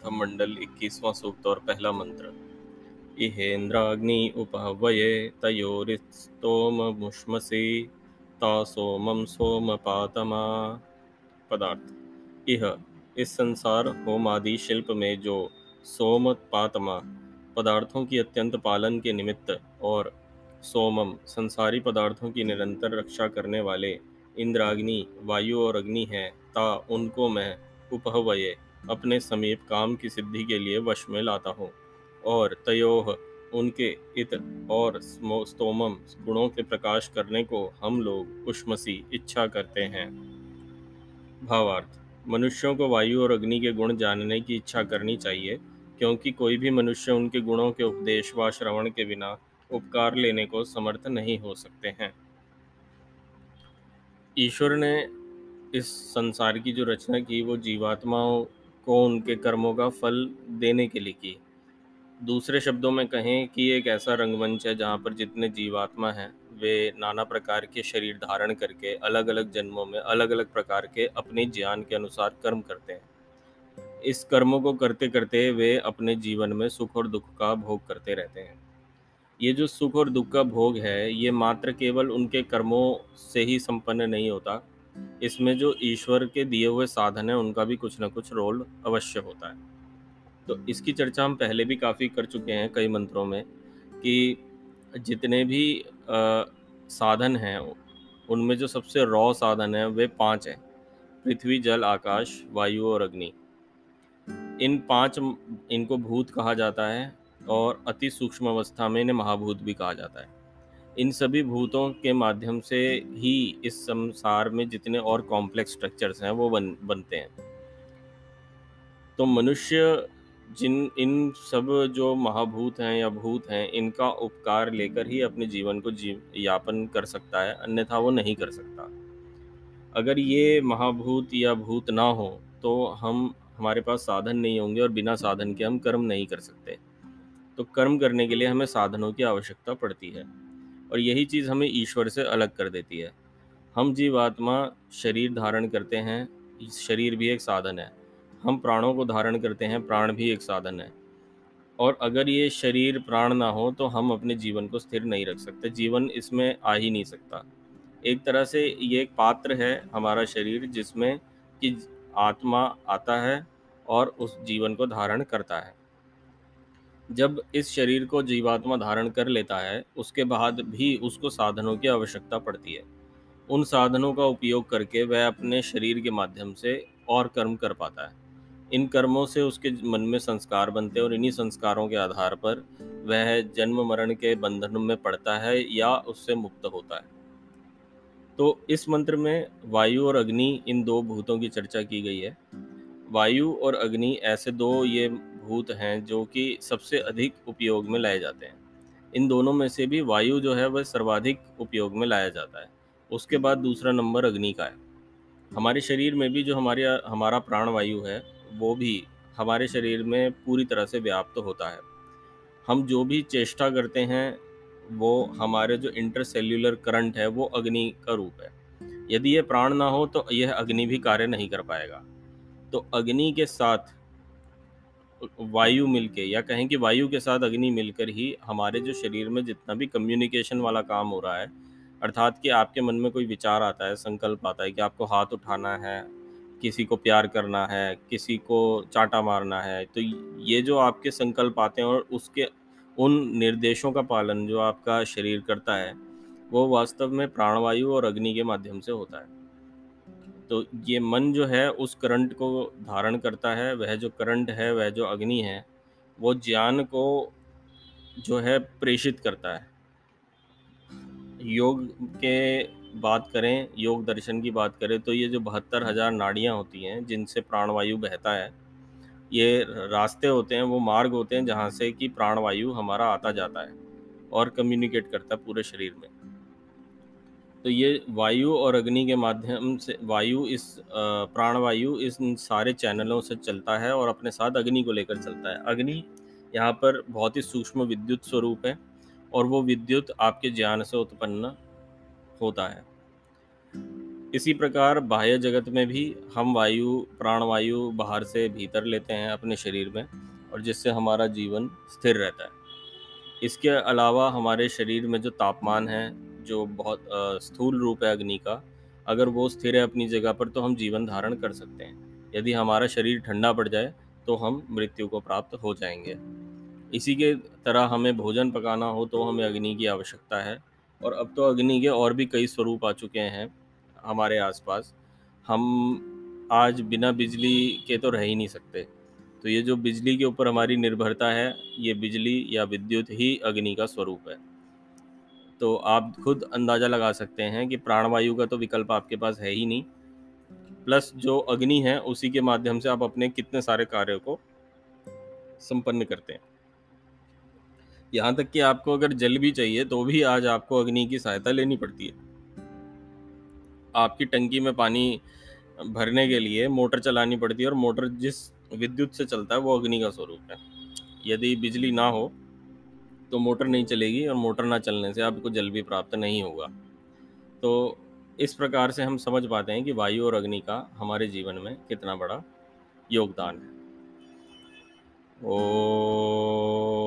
प्रथम मंडल इक्कीसवां सूक्त और पहला मंत्र। इहेन्द्राग्नि उपहवये तयोरिस्तोममुष्मसि ता सोमम सोम पातमा पदार्थ। यह इस संसार होम आदि शिल्प में जो सोम पातमा पदार्थों की अत्यंत पालन के निमित्त और सोमम संसारी पदार्थों की निरंतर रक्षा करने वाले इंद्राग्नि, वायु और अग्नि हैं, ता उनको मैं उपहवये अपने समीप काम की सिद्धि के लिए वश में लाता हूँ। और तयोह उनके इत और स्तोमम गुणों के प्रकाश करने को हम लोग उष्मसी इच्छा करते हैं। भावार्थ, मनुष्यों को वायु और अग्नि के गुण जानने की इच्छा करनी चाहिए, क्योंकि कोई भी मनुष्य उनके गुणों के उपदेश व श्रवण के बिना उपकार लेने को समर्थ नहीं हो सकते हैं। ईश्वर ने इस संसार की जो रचना की, वो जीवात्माओं को उनके कर्मों का फल देने के लिए की। दूसरे शब्दों में कहें कि एक ऐसा रंगमंच है जहाँ पर जितने जीवात्मा हैं, वे नाना प्रकार के शरीर धारण करके अलग अलग जन्मों में अलग अलग प्रकार के अपने ज्ञान के अनुसार कर्म करते हैं। इस कर्मों को करते करते वे अपने जीवन में सुख और दुख का भोग करते रहते हैं। ये जो सुख और दुख का भोग है, ये मात्र केवल उनके कर्मों से ही संपन्न नहीं होता इसमें जो ईश्वर के दिए हुए साधन हैं उनका भी कुछ ना कुछ रोल अवश्य होता है। तो इसकी चर्चा हम पहले भी काफ़ी कर चुके हैं कई मंत्रों में कि जितने भी आ, साधन हैं उनमें जो सबसे रॉ साधन है वे पाँच हैं। पृथ्वी जल आकाश वायु और अग्नि। इन पाँच इनको भूत कहा जाता है और अति सूक्ष्म अवस्था में इन्हें महाभूत भी कहा जाता है। इन सभी भूतों के माध्यम से ही इस संसार में जितने और कॉम्प्लेक्स स्ट्रक्चर्स हैं, वो बन, बनते हैं। तो मनुष्य जिन, इन सब जो महाभूत हैं या भूत हैं, इनका उपकार लेकर ही अपने जीवन को जीव, यापन कर सकता है, अन्यथा वो नहीं कर सकता। अगर ये महाभूत या भूत ना हो तो हम, हमारे पास साधन नहीं होंगे और बिना साधन के हम कर्म नहीं कर सकते। तो कर्म करने के लिए हमें साधनों की आवश्यकता पड़ती है। और यही चीज़ हमें ईश्वर से अलग कर देती है। हम जीवात्मा शरीर धारण करते हैं, शरीर भी एक साधन है। हम प्राणों को धारण करते हैं, प्राण भी एक साधन है। और अगर ये शरीर प्राण ना हो तो हम अपने जीवन को स्थिर नहीं रख सकते, जीवन इसमें आ ही नहीं सकता। एक तरह से ये एक पात्र है हमारा शरीर, जिसमें कि आत्मा आता है और उस जीवन को धारण करता है। जब इस शरीर को जीवात्मा धारण कर लेता है, उसके बाद भी उसको साधनों की आवश्यकता पड़ती है। उन साधनों का उपयोग करके वह अपने शरीर के माध्यम से और कर्म कर पाता है। इन कर्मों से उसके मन में संस्कार बनते हैं और इन्हीं संस्कारों के आधार पर वह जन्म मरण के बंधन में पड़ता है या उससे मुक्त होता है। तो इस मंत्र में वायु और अग्नि इन दो भूतों की चर्चा की गई है। वायु और अग्नि ऐसे दो ये भूत हैं जो कि सबसे अधिक उपयोग में लाए जाते हैं। इन दोनों में से भी वायु जो है, वह सर्वाधिक उपयोग में लाया जाता है। उसके बाद दूसरा नंबर अग्नि का है। हमारे शरीर में भी जो हमारे, हमारा प्राण वायु है, वो भी हमारे शरीर में पूरी तरह से व्याप्त तो होता है। हम जो भी चेष्टा करते हैं, वो हमारे जो इंटरसेल्यूलर करंट है, वो अग्नि का रूप है। यदि यह प्राण ना हो तो यह अग्नि भी कार्य नहीं कर पाएगा। तो अग्नि के साथ वायु मिलके या कहें कि वायु के साथ अग्नि मिलकर ही हमारे जो शरीर में जितना भी कम्युनिकेशन वाला काम हो रहा है, अर्थात कि आपके मन में कोई विचार आता है, संकल्प आता है कि आपको हाथ उठाना है, किसी को प्यार करना है, किसी को चाटा मारना है तो ये जो आपके संकल्प आते हैं और उसके, उन निर्देशों का पालन जो आपका शरीर करता है, वो वास्तव में प्राणवायु और अग्नि के माध्यम से होता है। तो ये मन जो है, उस करंट को धारण करता है, वह जो करंट है, वह जो अग्नि है, वो ज्ञान को जो है, प्रेषित करता है। योग के बात करें, योग दर्शन की बात करें तो ये जो बहत्तर हज़ार नाड़ियाँ होती हैं, जिनसे प्राणवायु बहता है, ये रास्ते होते हैं, वो मार्ग होते हैं, जहाँ से कि प्राणवायु हमारा आता जाता है और कम्युनिकेट करता है पूरे शरीर में। तो ये वायु और अग्नि के माध्यम से, वायु इस प्राणवायु इस सारे चैनलों से चलता है और अपने साथ अग्नि को लेकर चलता है। अग्नि यहाँ पर बहुत ही सूक्ष्म विद्युत स्वरूप है और वो विद्युत आपके ज्ञान से उत्पन्न होता है। इसी प्रकार बाह्य जगत में भी हम वायु, प्राणवायु बाहर से भीतर लेते हैं अपने शरीर में और जिससे हमारा जीवन स्थिर रहता है। इसके अलावा हमारे शरीर में जो तापमान है जो बहुत स्थूल रूप है अग्नि का, अगर वो स्थिर है अपनी जगह पर तो हम जीवन धारण कर सकते हैं। यदि हमारा शरीर ठंडा पड़ जाए तो हम मृत्यु को प्राप्त हो जाएँगे। इसी के तरह हमें भोजन पकाना हो तो हमें अग्नि की आवश्यकता है। और अब तो अग्नि के और भी कई स्वरूप आ चुके हैं हमारे आसपास। हम आज बिना बिजली के तो रह ही नहीं सकते। तो ये जो बिजली के ऊपर हमारी निर्भरता है, ये बिजली या विद्युत ही अग्नि का स्वरूप है। तो आप खुद अंदाज़ा लगा सकते हैं कि प्राणवायु का तो विकल्प आपके पास है ही नहीं। प्लस जो अग्नि है, उसी के माध्यम से आप अपने कितने सारे कार्यों को संपन्न करते हैं। यहाँ तक कि आपको अगर जल भी चाहिए तो भी आज आपको अग्नि की सहायता लेनी पड़ती है। आपकी टंकी में पानी भरने के लिए मोटर चलानी पड़ती है और मोटर जिस विद्युत से चलता है, वो अग्नि का स्वरूप है। यदि बिजली ना हो तो मोटर नहीं चलेगी और मोटर ना चलने से आपको जल भी प्राप्त नहीं होगा। तो इस प्रकार से हम समझ पाते हैं कि वायु और अग्नि का हमारे जीवन में कितना बड़ा योगदान है। ओ